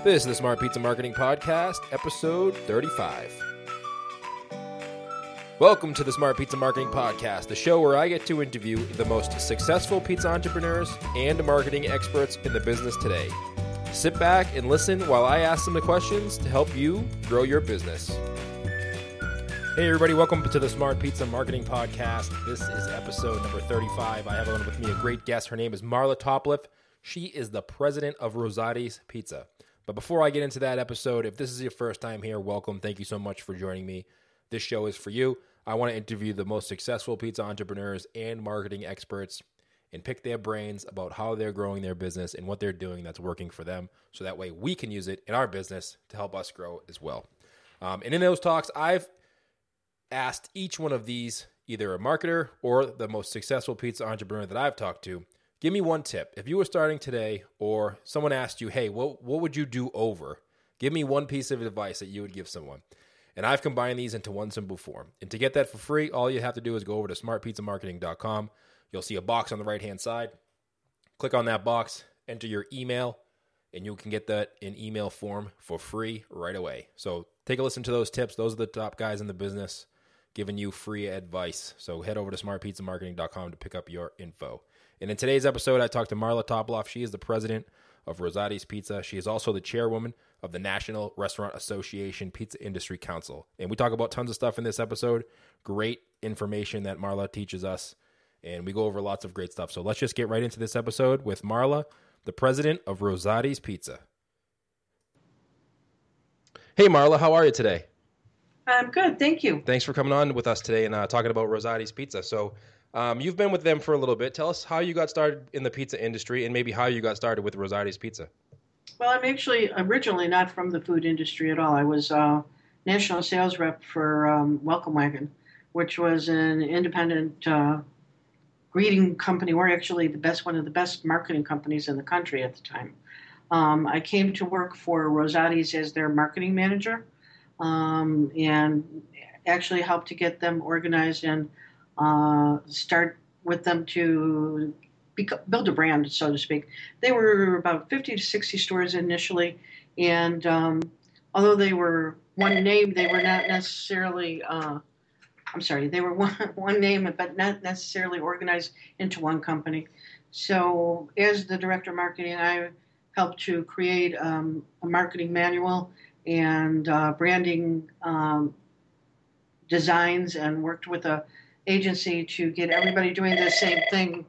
This is the Smart Pizza Marketing Podcast, episode 35. Welcome to the Smart Pizza Marketing Podcast, the show where I get to interview the most successful pizza entrepreneurs and marketing experts in the business today. Sit back and listen while I ask them the questions to help you grow your business. Hey, everybody, welcome to the Smart Pizza Marketing Podcast. This is episode number 35. I have on with me a great guest. Her name is Marla Topliff. She is the president of Rosati's Pizza. But before I get into that episode, if this is your first time here, welcome. Thank you so much for joining me. This show is for you. I want to interview the most successful pizza entrepreneurs and marketing experts and pick their brains about how they're growing their business and what they're doing that's working for them. So that way we can use it in our business to help us grow as well. Um, and in those talks, I've asked each one of these, either a marketer or the most successful pizza entrepreneur that I've talked to, give me one tip. If you were starting today or someone asked you, hey, what, what would you do over? Give me one piece of advice that you would give someone. And I've combined these into one simple form. And to get that for free, all you have to do is go over to smartpizzamarketing.com. You'll see a box on the right hand side. Click on that box, enter your email, and you can get that in email form for free right away. So take a listen to those tips. Those are the top guys in the business giving you free advice. So head over to smartpizzamarketing.com to pick up your info. And in today's episode, I talked to Marla Topliff. She is the president of Rosati's Pizza. She is also the chairwoman of the National Restaurant Association Pizza Industry Council. And we talk about tons of stuff in this episode. Great information that Marla teaches us. And we go over lots of great stuff. So let's just get right into this episode with Marla, the president of Rosati's Pizza. Hey, Marla, how are you today? I'm good, thank you. Thanks for coming on with us today and uh, talking about Rosati's Pizza. So, um, you've been with them for a little bit. Tell us how you got started in the pizza industry and maybe how you got started with Rosati's Pizza. Well, I'm actually originally not from the food industry at all. I was uh, national sales rep for um, Welcome Wagon, which was an independent uh, greeting company. We're actually the best, one of the best marketing companies in the country at the time. Um, I came to work for Rosati's as their marketing manager um, and actually helped to get them organized and uh, start with them to build a brand, so to speak. They were about 50 to 60 stores initially, and um, although they were one name, they were not necessarily. Uh, I'm sorry, they were one, one name, but not necessarily organized into one company. So, as the director of marketing, I helped to create um, a marketing manual and uh, branding um, designs and worked with a agency to get everybody doing the same thing.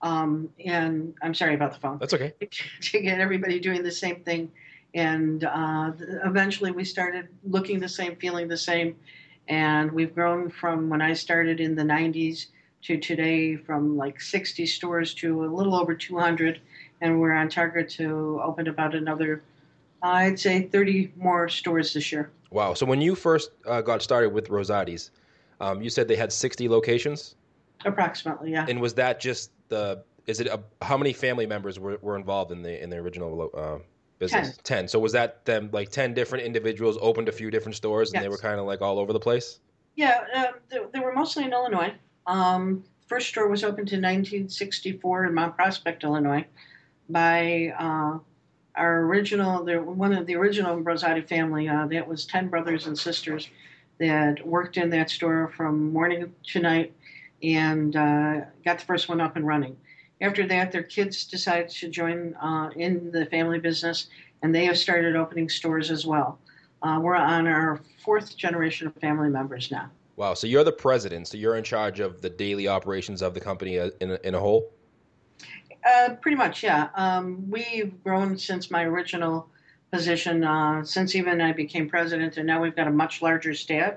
Um, and I'm sorry about the phone. That's okay. to get everybody doing the same thing. And uh, eventually we started looking the same, feeling the same. And we've grown from when I started in the 90s to today from like 60 stores to a little over 200. And we're on target to open about another I'd say 30 more stores this year. Wow. So when you first uh, got started with Rosati's, um, you said they had 60 locations? Approximately, yeah. And was that just the, is it, a, how many family members were, were involved in the, in the original uh, business? 10. 10. So was that them, like 10 different individuals opened a few different stores and yes. they were kind of like all over the place? Yeah, uh, they, they, were mostly in Illinois. Um, first store was opened in 1964 in Mount Prospect, Illinois by uh, our original, the, one of the original Rosati family, uh, that was 10 brothers and sisters that worked in that store from morning to night and uh, got the first one up and running. After that, their kids decided to join uh, in the family business, and they have started opening stores as well. Uh, we're on our fourth generation of family members now. Wow! So you're the president, so you're in charge of the daily operations of the company uh, in a, in a whole. Uh, pretty much, yeah. Um, we've grown since my original position, uh, since even I became president, and now we've got a much larger staff.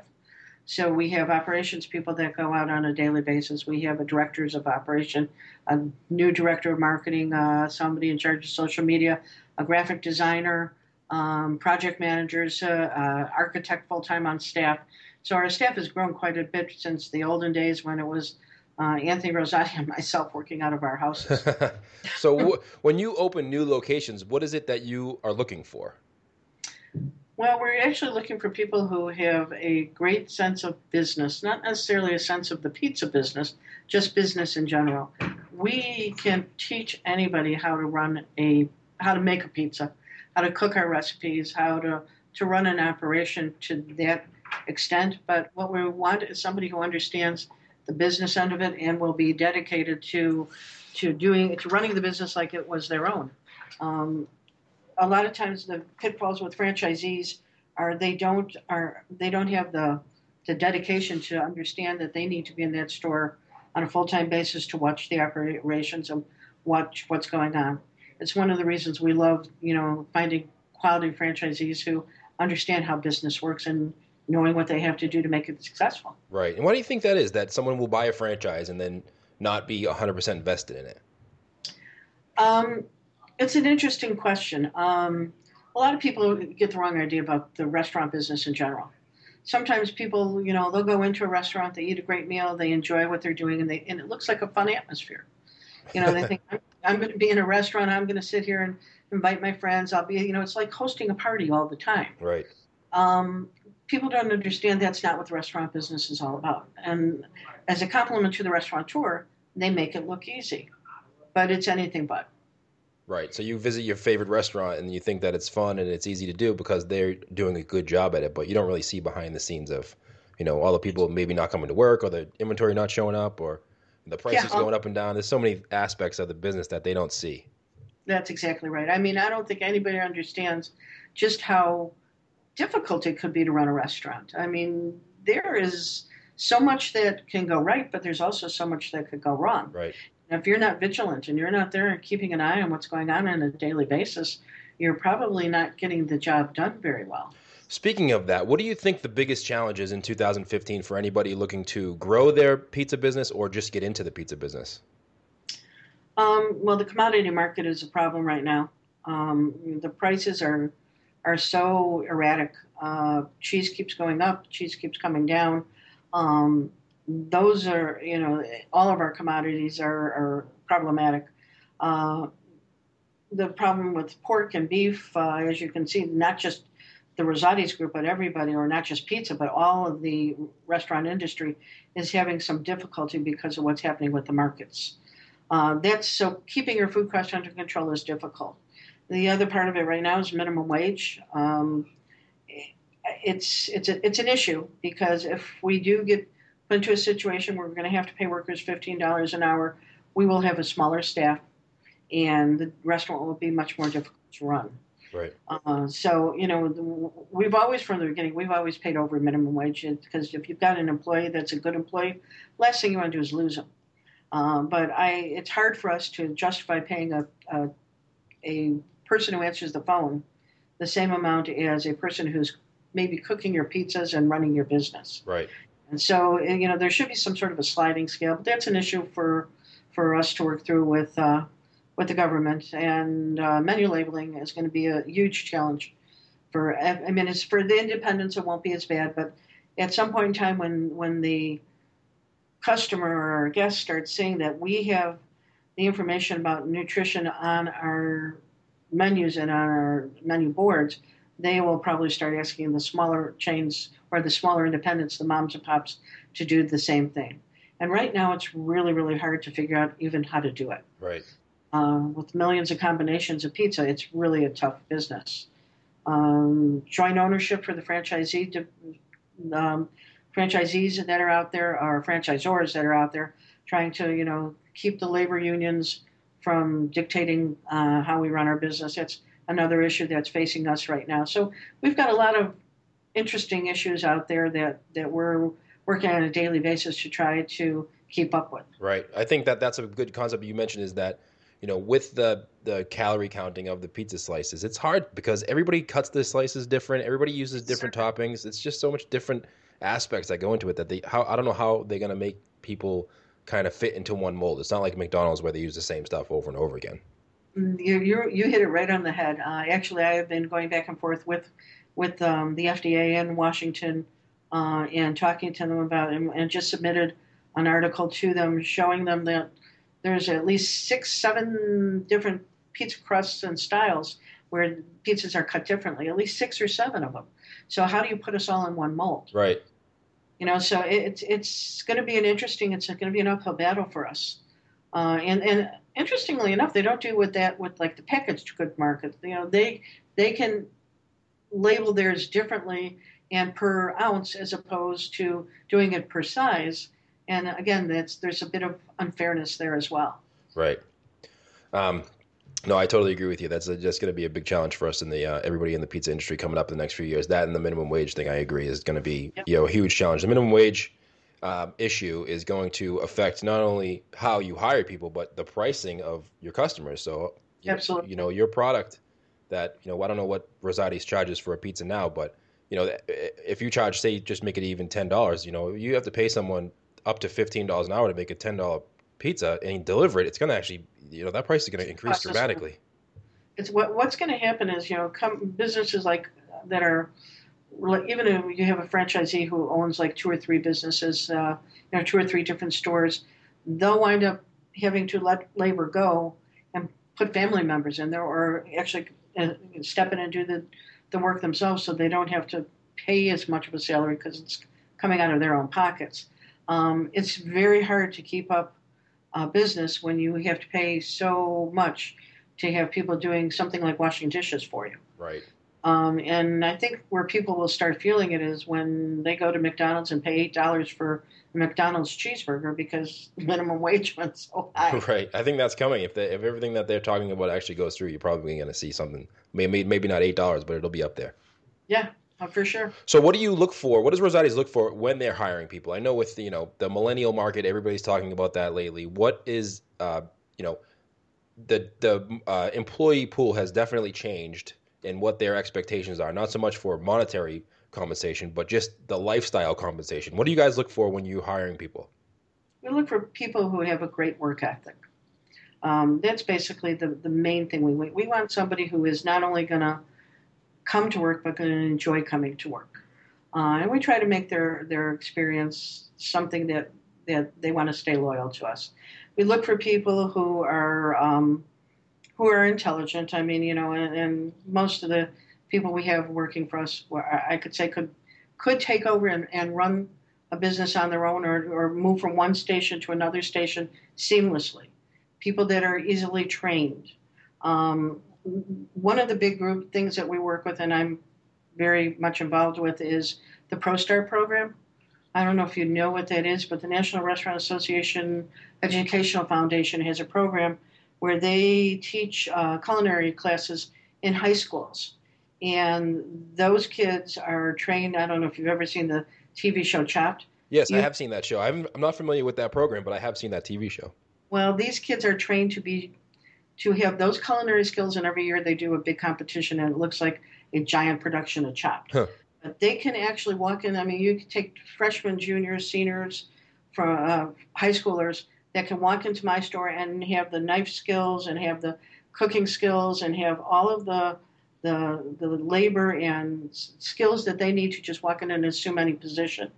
So we have operations people that go out on a daily basis. We have a directors of operation, a new director of marketing, uh, somebody in charge of social media, a graphic designer, um, project managers, uh, uh, architect full time on staff. So our staff has grown quite a bit since the olden days when it was uh, Anthony Rosati and myself working out of our houses. so, w- when you open new locations, what is it that you are looking for? Well, we're actually looking for people who have a great sense of business, not necessarily a sense of the pizza business, just business in general. We can teach anybody how to run a how to make a pizza. how to cook our recipes, how to to run an operation to that extent. But what we want is somebody who understands the business end of it and will be dedicated to to doing to running the business like it was their own. Um, a lot of times, the pitfalls with franchisees are they don't are they don't have the the dedication to understand that they need to be in that store on a full time basis to watch the operations and watch what's going on. It's one of the reasons we love, you know, finding quality franchisees who understand how business works and knowing what they have to do to make it successful. Right. And why do you think that is? That someone will buy a franchise and then not be 100% invested in it? Um, it's an interesting question. Um, a lot of people get the wrong idea about the restaurant business in general. Sometimes people, you know, they'll go into a restaurant, they eat a great meal, they enjoy what they're doing, and they and it looks like a fun atmosphere. You know, they think I'm, I'm going to be in a restaurant, I'm going to sit here and invite my friends. I'll be, you know, it's like hosting a party all the time. Right. Um, people don't understand that's not what the restaurant business is all about. And as a compliment to the restaurateur, they make it look easy, but it's anything but. Right. So you visit your favorite restaurant and you think that it's fun and it's easy to do because they're doing a good job at it, but you don't really see behind the scenes of, you know, all the people maybe not coming to work or the inventory not showing up or the prices yeah, going up and down. There's so many aspects of the business that they don't see. That's exactly right. I mean, I don't think anybody understands just how difficult it could be to run a restaurant. I mean, there is so much that can go right, but there's also so much that could go wrong. Right. And if you're not vigilant and you're not there keeping an eye on what's going on on a daily basis, you're probably not getting the job done very well. Speaking of that, what do you think the biggest challenge is in 2015 for anybody looking to grow their pizza business or just get into the pizza business? Um, well, the commodity market is a problem right now. Um, the prices are are so erratic. Uh, cheese keeps going up, cheese keeps coming down. Um, those are, you know, all of our commodities are, are problematic. Uh, the problem with pork and beef, uh, as you can see, not just the Rosati's group, but everybody, or not just pizza, but all of the restaurant industry is having some difficulty because of what's happening with the markets. Uh, that's so keeping your food costs under control is difficult. The other part of it right now is minimum wage. Um, it's it's a, it's an issue because if we do get put into a situation where we're going to have to pay workers fifteen dollars an hour, we will have a smaller staff, and the restaurant will be much more difficult to run. Right. Uh, so you know, we've always from the beginning we've always paid over minimum wage because if you've got an employee that's a good employee, last thing you want to do is lose them. Uh, but I, it's hard for us to justify paying a, a, a person who answers the phone the same amount as a person who's maybe cooking your pizzas and running your business. Right. And so, eh, you know, there should be some sort of a sliding scale, but that's an issue for for us to work through with uh, with the government. And uh, menu labeling is going to be a huge challenge for. I mean, it's for the independents. It won't be as bad, but at some point in time, when when the customer or guest starts seeing that we have the information about nutrition on our menus and on our menu boards, they will probably start asking the smaller chains or the smaller independents, the moms and pops, to do the same thing. And right now, it's really, really hard to figure out even how to do it. Right. Uh, with millions of combinations of pizza, it's really a tough business. Um, joint ownership for the franchisee, to, um, franchisees that are out there, or franchisors that are out there, trying to, you know, keep the labor unions from dictating uh, how we run our business. That's another issue that's facing us right now. So we've got a lot of interesting issues out there that, that we're working on a daily basis to try to keep up with. Right. I think that that's a good concept you mentioned is that you know with the the calorie counting of the pizza slices it's hard because everybody cuts the slices different everybody uses different toppings it's just so much different aspects that go into it that they how I don't know how they're going to make people kind of fit into one mold. It's not like McDonald's where they use the same stuff over and over again. Mm, you you, you hit it right on the head. Uh, actually, I have been going back and forth with with um, the FDA in Washington uh, and talking to them about it, and just submitted an article to them showing them that there's at least six, seven different pizza crusts and styles where pizzas are cut differently. At least six or seven of them. So how do you put us all in one mold? Right. You know, so it's it's going to be an interesting. It's going to be an uphill battle for us. Uh, and and interestingly enough, they don't do with that with like the packaged good market. You know, they they can label theirs differently and per ounce as opposed to doing it per size. And again, that's there's a bit of unfairness there as well. Right. Um, no, I totally agree with you. That's just going to be a big challenge for us in the uh, everybody in the pizza industry coming up in the next few years. That and the minimum wage thing, I agree, is going to be yep. you know a huge challenge. The minimum wage uh, issue is going to affect not only how you hire people, but the pricing of your customers. So, absolutely, you know, your product that you know, I don't know what Rosati's charges for a pizza now, but you know, if you charge, say, just make it even ten dollars, you know, you have to pay someone up to fifteen dollars an hour to make a ten dollar pizza and deliver it. It's going to actually, you know, that price is going to increase dramatically. It's what what's going to happen is you know, come businesses like that are even if you have a franchisee who owns like two or three businesses, uh, you know, two or three different stores, they'll wind up having to let labor go and put family members in there, or actually uh, step in and do the the work themselves, so they don't have to pay as much of a salary because it's coming out of their own pockets. Um, it's very hard to keep up a business when you have to pay so much to have people doing something like washing dishes for you. Right. Um, and I think where people will start feeling it is when they go to McDonald's and pay eight dollars for a McDonald's cheeseburger because minimum wage went so high. Right. I think that's coming. If if everything that they're talking about actually goes through, you're probably going to see something. Maybe maybe not eight dollars, but it'll be up there. Yeah. Uh, for sure. So, what do you look for? What does Rosati's look for when they're hiring people? I know with you know the millennial market, everybody's talking about that lately. What is uh, you know the the uh, employee pool has definitely changed and what their expectations are. Not so much for monetary compensation, but just the lifestyle compensation. What do you guys look for when you're hiring people? We look for people who have a great work ethic. Um, that's basically the, the main thing we want. We want somebody who is not only going to come to work, but going to enjoy coming to work. Uh, and we try to make their, their experience something that, that they want to stay loyal to us. We look for people who are um, who are intelligent. I mean, you know, and, and most of the people we have working for us, I could say, could could take over and, and run a business on their own or, or move from one station to another station seamlessly. People that are easily trained. Um, one of the big group things that we work with, and I'm very much involved with, is the ProStart program. I don't know if you know what that is, but the National Restaurant Association Educational Foundation has a program where they teach uh, culinary classes in high schools. And those kids are trained. I don't know if you've ever seen the TV show Chopped. Yes, you, I have seen that show. I'm, I'm not familiar with that program, but I have seen that TV show. Well, these kids are trained to be to have those culinary skills, and every year they do a big competition, and it looks like a giant production of Chopped. Huh. But they can actually walk in. I mean, you can take freshmen, juniors, seniors, from uh, high schoolers, that can walk into my store and have the knife skills and have the cooking skills and have all of the the, the labor and skills that they need to just walk in and assume any position.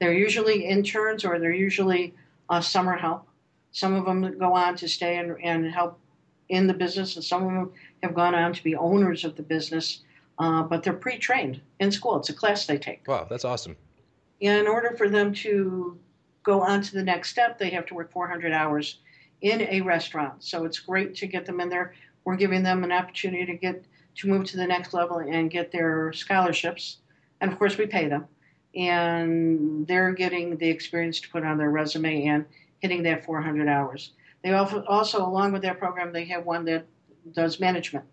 They're usually interns or they're usually uh, summer help. Some of them go on to stay and, and help in the business, and some of them have gone on to be owners of the business, uh, but they're pre trained in school. It's a class they take. Wow, that's awesome. In order for them to go on to the next step, they have to work 400 hours in a restaurant. So it's great to get them in there. We're giving them an opportunity to get to move to the next level and get their scholarships. And of course, we pay them. And they're getting the experience to put on their resume and hitting that 400 hours. They also, along with that program, they have one that does management.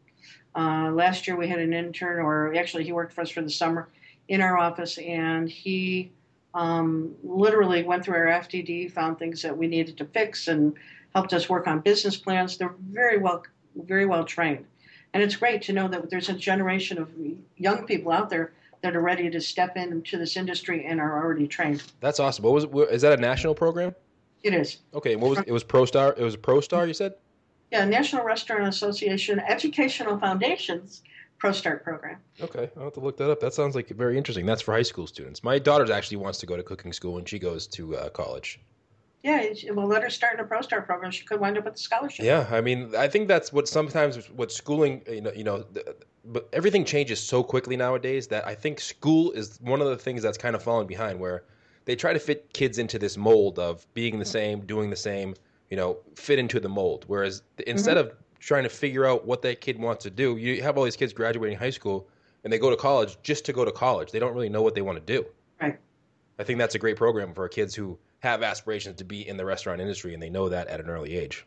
Uh, last year, we had an intern, or actually, he worked for us for the summer in our office, and he um, literally went through our FDD, found things that we needed to fix, and helped us work on business plans. They're very well, very well trained, and it's great to know that there's a generation of young people out there that are ready to step into this industry and are already trained. That's awesome. What was it? Is that a national program? It is. Okay. What was it? Was ProStar? It was a ProStar. You said. Yeah, National Restaurant Association Educational Foundations ProStart program. Okay, I'll have to look that up. That sounds like very interesting. That's for high school students. My daughter actually wants to go to cooking school and she goes to uh, college. Yeah, we'll let her start in a ProStart program. She could wind up with a scholarship. Yeah, I mean, I think that's what sometimes what schooling, you know, you know, but everything changes so quickly nowadays that I think school is one of the things that's kind of falling behind. Where they try to fit kids into this mold of being the same, doing the same, you know, fit into the mold. Whereas instead Mm-hmm. of trying to figure out what that kid wants to do, you have all these kids graduating high school and they go to college just to go to college. They don't really know what they want to do. Right. I think that's a great program for kids who have aspirations to be in the restaurant industry and they know that at an early age.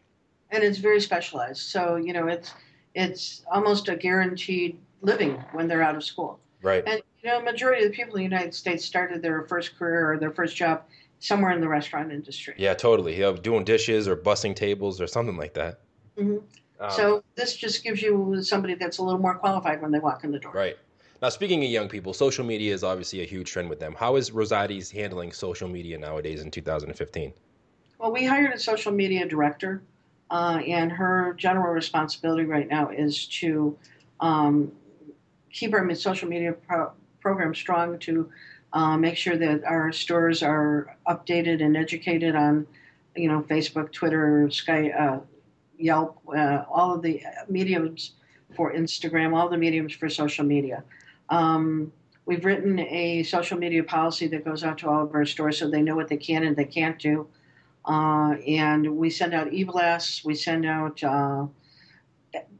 and it's very specialized. So you know, it's it's almost a guaranteed living when they're out of school. Right. And you know, majority of the people in the United States started their first career or their first job somewhere in the restaurant industry. Yeah, totally. You know, doing dishes or bussing tables or something like that. Mhm. Um, so this just gives you somebody that's a little more qualified when they walk in the door. Right. Now, speaking of young people, social media is obviously a huge trend with them. How is Rosati's handling social media nowadays in 2015? Well, we hired a social media director, uh, and her general responsibility right now is to um, keep our social media pro- program strong, to uh, make sure that our stores are updated and educated on, you know, Facebook, Twitter, Sky, uh, Yelp, uh, all of the mediums for Instagram, all the mediums for social media. Um, we've written a social media policy that goes out to all of our stores so they know what they can and they can't do. Uh, and we send out e-blasts. We send out uh,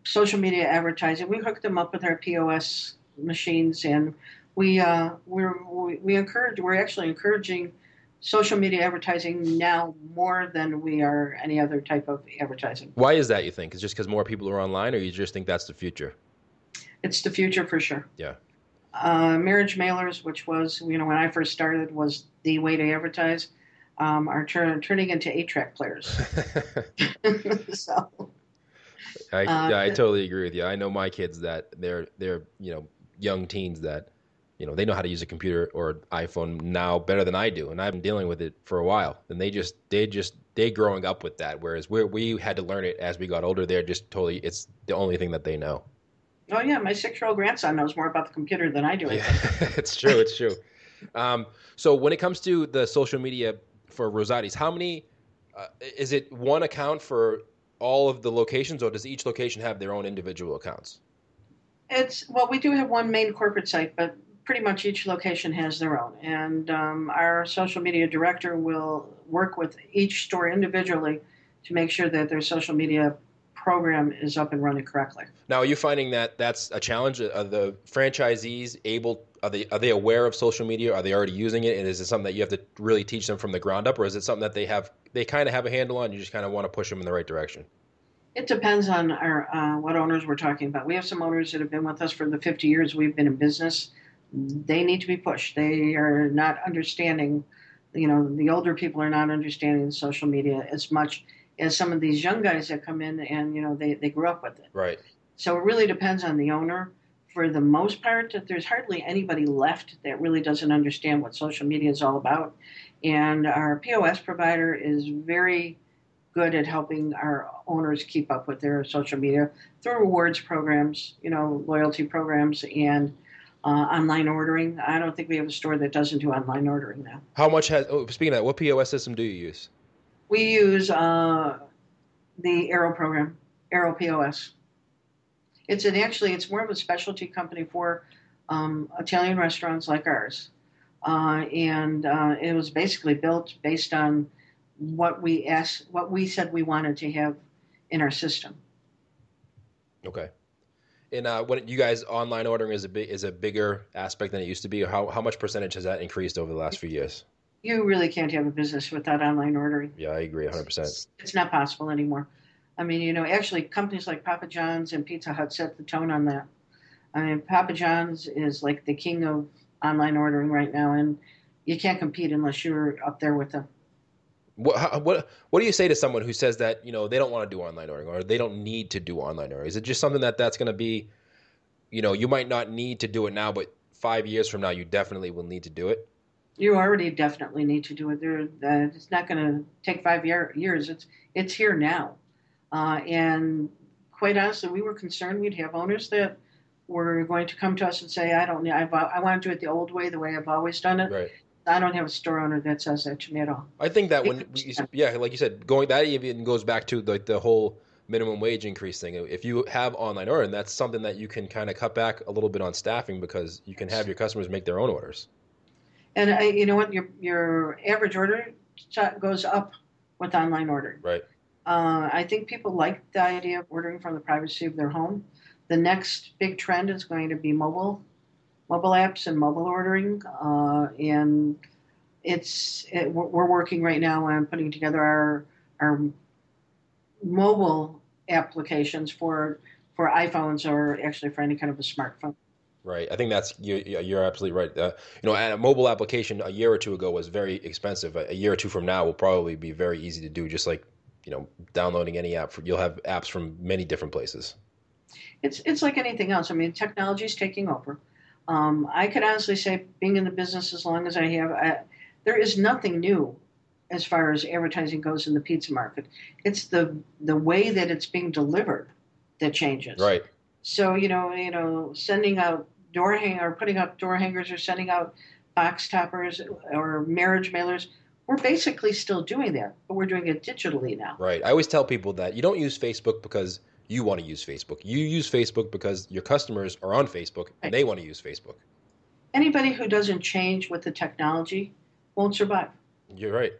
social media advertising. We hook them up with our POS machines, and we uh, we're, we we encourage. We're actually encouraging social media advertising now more than we are any other type of advertising. Why is that, you think? Is it just because more people are online, or you just think that's the future? It's the future for sure. Yeah. Uh, marriage mailers, which was you know when I first started, was the way to advertise. Um, are turn, turning into eight-track players. so I, Uh, I totally agree with you. I know my kids that they're they're you know young teens that you know they know how to use a computer or iPhone now better than I do, and I've been dealing with it for a while. And they just they just they growing up with that, whereas we we had to learn it as we got older. They're just totally it's the only thing that they know. Oh yeah, my six-year-old grandson knows more about the computer than I do. Yeah, it's true. It's true. Um, so when it comes to the social media for Rosati's, how many uh, is it one account for all of the locations, or does each location have their own individual accounts? It's well, we do have one main corporate site, but pretty much each location has their own. And um, our social media director will work with each store individually to make sure that their social media program is up and running correctly. Now, are you finding that that's a challenge? Are the franchisees able? Are they are they aware of social media? Are they already using it? And is it something that you have to really teach them from the ground up, or is it something that they have they kind of have a handle on? You just kind of want to push them in the right direction. It depends on our uh, what owners we're talking about. We have some owners that have been with us for the 50 years we've been in business. They need to be pushed. They are not understanding. You know, the older people are not understanding social media as much as some of these young guys that come in and you know they, they grew up with it. Right. So it really depends on the owner. For the most part, there's hardly anybody left that really doesn't understand what social media is all about. And our POS provider is very good at helping our owners keep up with their social media through rewards programs, you know, loyalty programs, and uh, online ordering. I don't think we have a store that doesn't do online ordering now. How much has? Oh, speaking of that, what POS system do you use? We use uh, the Arrow program, Arrow POS. It's an actually it's more of a specialty company for um, Italian restaurants like ours, uh, and uh, it was basically built based on what we asked, what we said we wanted to have in our system. Okay. And uh, when you guys online ordering is a big is a bigger aspect than it used to be, or how how much percentage has that increased over the last few years? You really can't have a business without online ordering. Yeah, I agree 100. percent It's not possible anymore. I mean, you know, actually, companies like Papa John's and Pizza Hut set the tone on that. I mean, Papa John's is like the king of online ordering right now, and you can't compete unless you're up there with them. What what what do you say to someone who says that you know they don't want to do online ordering or they don't need to do online ordering? Is it just something that that's going to be, you know, you might not need to do it now, but five years from now you definitely will need to do it. You already definitely need to do it. There, uh, it's not going to take five year, years. It's it's here now, uh, and quite honestly, we were concerned we'd have owners that were going to come to us and say, "I don't, need- I've, I want to do it the old way, the way I've always done it." Right. I don't have a store owner that says that to me at all. I think that when yeah, like you said, going that even goes back to like the whole minimum wage increase thing. If you have online ordering, that's something that you can kind of cut back a little bit on staffing because you can have your customers make their own orders. And I, you know what? Your your average order goes up with online ordering. Right. Uh, I think people like the idea of ordering from the privacy of their home. The next big trend is going to be mobile, mobile apps and mobile ordering, uh, and it's it, we're working right now on putting together our our mobile applications for for iPhones or actually for any kind of a smartphone. Right. I think that's you, you're absolutely right. Uh, you know, a mobile application a year or two ago was very expensive. A year or two from now will probably be very easy to do. Just like you know, downloading any app, for, you'll have apps from many different places. It's it's like anything else. I mean, technology is taking over. Um, I could honestly say, being in the business as long as I have, I, there is nothing new as far as advertising goes in the pizza market. It's the the way that it's being delivered that changes. Right. So you know, you know, sending out door hang or putting up door hangers or sending out box toppers or marriage mailers. We're basically still doing that, but we're doing it digitally now. Right. I always tell people that you don't use Facebook because you want to use Facebook. You use Facebook because your customers are on Facebook and they want to use Facebook. Anybody who doesn't change with the technology won't survive. You're right.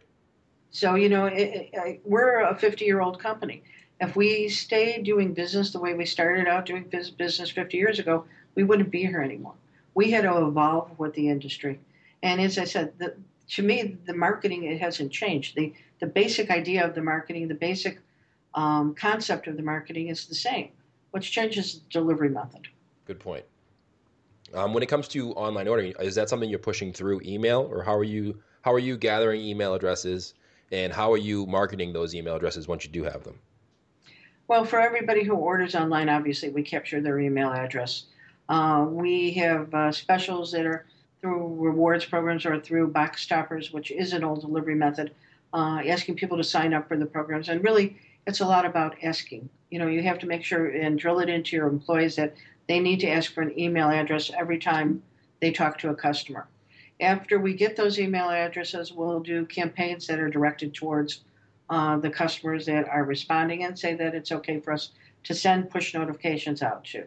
So, you know, it, it, we're a 50 year old company. If we stayed doing business the way we started out doing business 50 years ago, we wouldn't be here anymore. We had to evolve with the industry. And as I said, the, to me, the marketing it hasn't changed. The the basic idea of the marketing, the basic um, concept of the marketing is the same. What's changed is the delivery method. Good point. Um, when it comes to online ordering, is that something you're pushing through email, or how are you how are you gathering email addresses, and how are you marketing those email addresses once you do have them? Well, for everybody who orders online, obviously we capture their email address. Uh, we have uh, specials that are through rewards programs or through box toppers, which is an old delivery method, uh, asking people to sign up for the programs. And really, it's a lot about asking. You know, you have to make sure and drill it into your employees that they need to ask for an email address every time they talk to a customer. After we get those email addresses, we'll do campaigns that are directed towards uh, the customers that are responding and say that it's okay for us to send push notifications out to.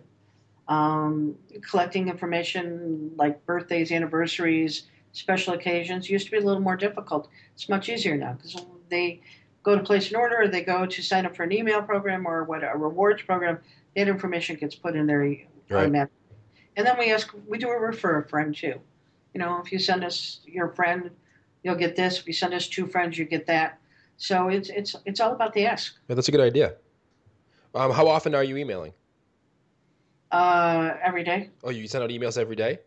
Um, collecting information like birthdays, anniversaries, special occasions used to be a little more difficult. It's much easier now because they go to place an order, or they go to sign up for an email program or what a rewards program. That information gets put in their right. And then we ask, we do a refer a friend too. You know, if you send us your friend, you'll get this. If you send us two friends, you get that. So it's it's it's all about the ask. Yeah, that's a good idea. Um, how often are you emailing? Uh, every day. Oh, you send out emails every day?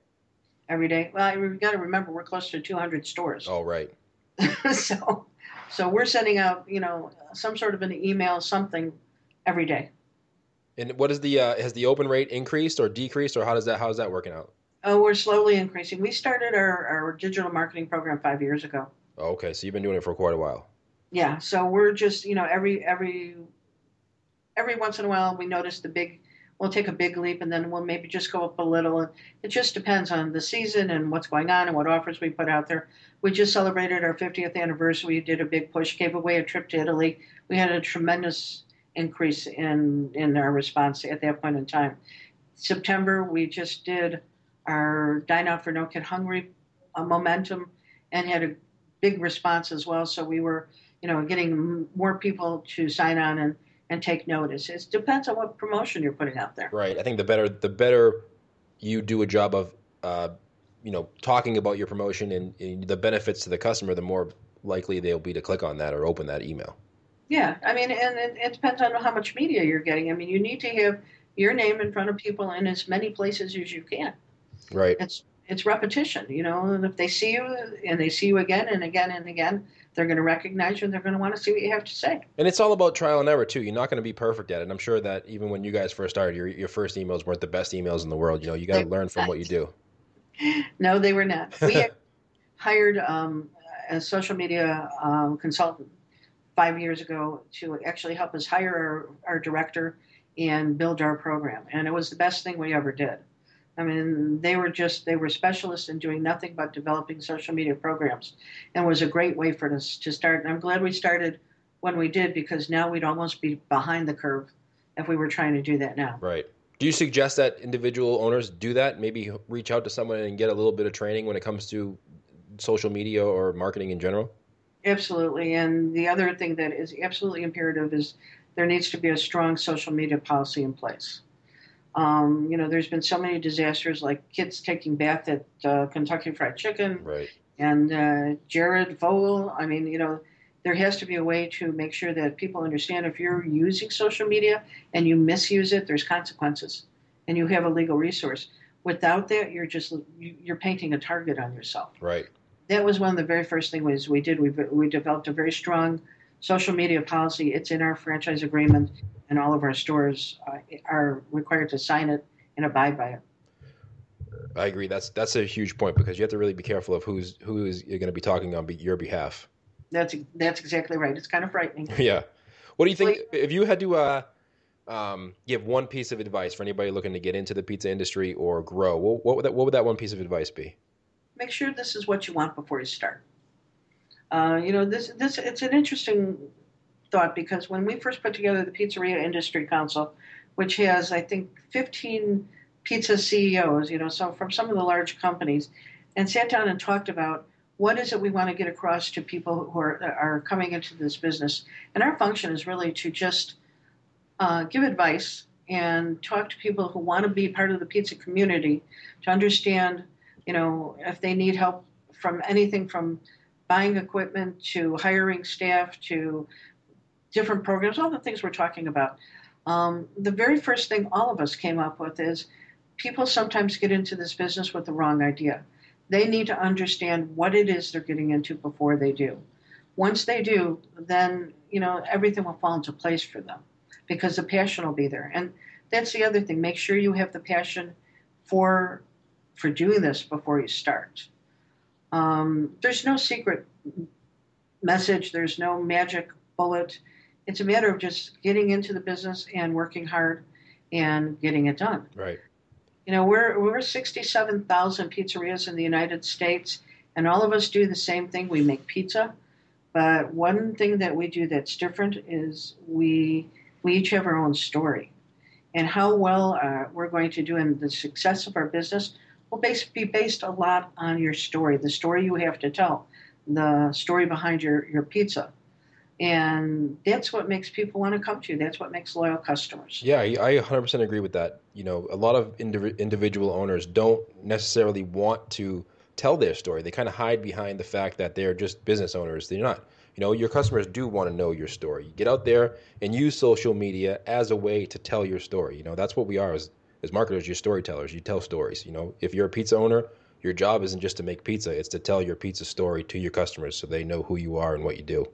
Every day. Well, we've got to remember we're close to 200 stores. Oh, right. so, so we're sending out, you know, some sort of an email, something, every day. And what is the uh, has the open rate increased or decreased, or how does that how is that working out? Oh, we're slowly increasing. We started our, our digital marketing program five years ago. Oh, okay, so you've been doing it for quite a while. Yeah, so we're just you know every every every once in a while we notice the big we'll take a big leap and then we'll maybe just go up a little. It just depends on the season and what's going on and what offers we put out there. We just celebrated our 50th anniversary. We did a big push, gave away a trip to Italy. We had a tremendous increase in in our response at that point in time. September, we just did our Dine Out for No Kid Hungry momentum and had a big response as well. So we were, you know, getting more people to sign on and and take notice. It depends on what promotion you're putting out there. Right. I think the better the better you do a job of uh, you know talking about your promotion and, and, the benefits to the customer, the more likely they'll be to click on that or open that email. Yeah, I mean, and it, it depends on how much media you're getting. I mean, you need to have your name in front of people in as many places as you can. Right. It's it's repetition, you know. And if they see you and they see you again and again and again, they're going to recognize you and they're going to want to see what you have to say. And it's all about trial and error too. You're not going to be perfect at it. And I'm sure that even when you guys first started, your your first emails weren't the best emails in the world. You know, you got to learn from what you do. No, they were not. We hired um, a social media um, consultant five years ago to actually help us hire our, our director and build our program, and it was the best thing we ever did. I mean, they were just, they were specialists in doing nothing but developing social media programs and was a great way for us to start. And I'm glad we started when we did because now we'd almost be behind the curve if we were trying to do that now. Right. Do you suggest that individual owners do that? Maybe reach out to someone and get a little bit of training when it comes to social media or marketing in general? Absolutely. And the other thing that is absolutely imperative is there needs to be a strong social media policy in place. Um, you know, there's been so many disasters like kids taking bath at uh, Kentucky Fried Chicken Right. and uh, Jared Fogle. I mean, you know, there has to be a way to make sure that people understand if you're using social media and you misuse it, there's consequences, and you have a legal resource. Without that, you're just you're painting a target on yourself. Right. That was one of the very first things we did. We we developed a very strong social media policy. It's in our franchise agreement, and all of our stores uh, are required to sign it and abide by it. I agree. That's that's a huge point because you have to really be careful of who's who is you're going to be talking on be- your behalf. That's that's exactly right. It's kind of frightening. yeah. What do you think if you had to uh, um, give one piece of advice for anybody looking to get into the pizza industry or grow? What, what would that what would that one piece of advice be? Make sure this is what you want before you start. Uh, you know, this this it's an interesting thought because when we first put together the Pizzeria Industry Council, which has I think 15 pizza CEOs, you know, so from some of the large companies, and sat down and talked about what is it we want to get across to people who are are coming into this business, and our function is really to just uh, give advice and talk to people who want to be part of the pizza community to understand, you know, if they need help from anything from buying equipment to hiring staff to different programs, all the things we're talking about. Um, the very first thing all of us came up with is people sometimes get into this business with the wrong idea. They need to understand what it is they're getting into before they do. Once they do, then you know everything will fall into place for them because the passion will be there. And that's the other thing. Make sure you have the passion for for doing this before you start. Um, there's no secret message. There's no magic bullet. It's a matter of just getting into the business and working hard and getting it done. Right. You know, we're we're 67,000 pizzerias in the United States, and all of us do the same thing. We make pizza, but one thing that we do that's different is we we each have our own story, and how well uh, we're going to do in the success of our business will base, be based a lot on your story, the story you have to tell, the story behind your your pizza. And that's what makes people want to come to you. That's what makes loyal customers. Yeah, I 100% agree with that. You know, a lot of indiv- individual owners don't necessarily want to tell their story. They kind of hide behind the fact that they're just business owners. They're not. You know, your customers do want to know your story. Get out there and use social media as a way to tell your story. You know, that's what we are as as marketers. You're storytellers. You tell stories. You know, if you're a pizza owner, your job isn't just to make pizza; it's to tell your pizza story to your customers so they know who you are and what you do.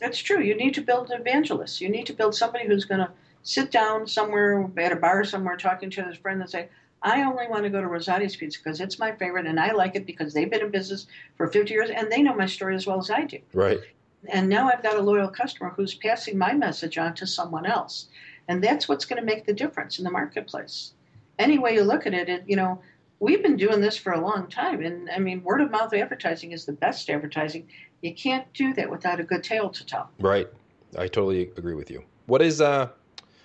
That's true. You need to build evangelists. You need to build somebody who's going to sit down somewhere at a bar somewhere talking to his friend and say, I only want to go to Rosati's Pizza because it's my favorite and I like it because they've been in business for 50 years and they know my story as well as I do. Right. And now I've got a loyal customer who's passing my message on to someone else. And that's what's going to make the difference in the marketplace. Any way you look at it, it you know, we've been doing this for a long time. And I mean, word of mouth advertising is the best advertising. You can't do that without a good tale to tell. Right. I totally agree with you. What is uh?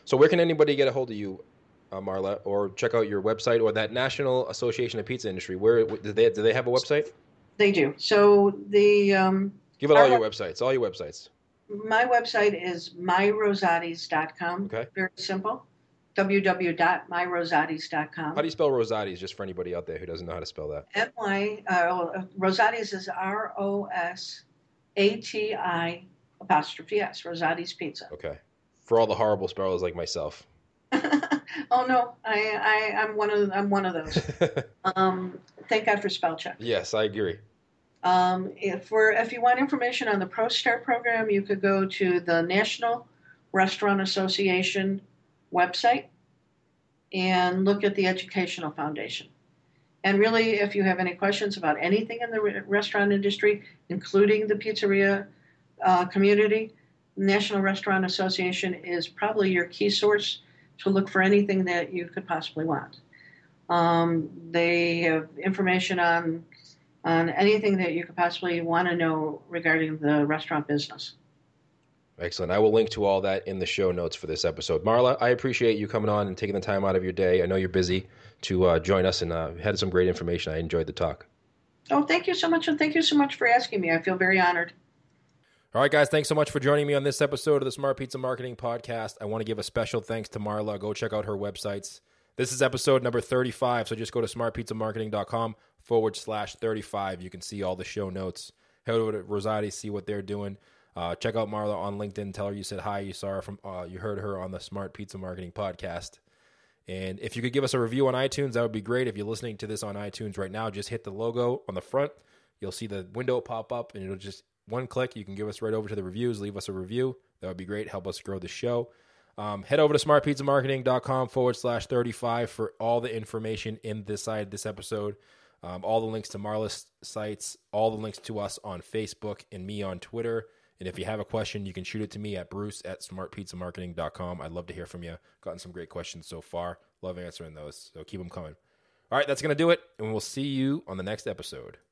So where can anybody get a hold of you, uh, Marla, or check out your website or that National Association of Pizza Industry? Where do they do they have a website? They do. So the um, Give it all your websites. All your websites. my website is myrosatis.com. Okay. Very simple. www.myrosatis.com. How do you spell Rosati's? Just for anybody out there who doesn't know how to spell that. M Y uh, Rosatis is R O S A T I apostrophe S. Rosati's Pizza. Okay. For all the horrible spellers like myself. oh no, I, I I'm one of I'm one of those. Um, thank God for spell check. yes, I agree. Um, if for if you want information on the ProStart program, you could go to the National Restaurant Association website and look at the Educational Foundation. And really, if you have any questions about anything in the re- restaurant industry, including the pizzeria uh, community, National Restaurant Association is probably your key source to look for anything that you could possibly want. Um, they have information on on anything that you could possibly want to know regarding the restaurant business. Excellent. I will link to all that in the show notes for this episode. Marla, I appreciate you coming on and taking the time out of your day. I know you're busy to uh, join us and uh, had some great information. I enjoyed the talk. Oh, thank you so much, and thank you so much for asking me. I feel very honored. All right, guys, thanks so much for joining me on this episode of the Smart Pizza Marketing Podcast. I want to give a special thanks to Marla. Go check out her websites. This is episode number 35, so just go to smartpizzamarketing.com forward slash 35. You can see all the show notes. Head over to Rosati, see what they're doing. Uh, check out Marla on LinkedIn. Tell her you said hi. You saw her from, uh, you heard her on the Smart Pizza Marketing Podcast. And if you could give us a review on iTunes, that would be great. If you're listening to this on iTunes right now, just hit the logo on the front. You'll see the window pop up, and it'll just one click. You can give us right over to the reviews, leave us a review. That would be great. Help us grow the show. Um, head over to smartpizzamarketing.com forward slash 35 for all the information in this side, this episode. Um, all the links to Marla's sites, all the links to us on Facebook and me on Twitter. And if you have a question, you can shoot it to me at bruce at smartpizzamarketing.com. I'd love to hear from you. Gotten some great questions so far. Love answering those. So keep them coming. All right, that's going to do it. And we'll see you on the next episode.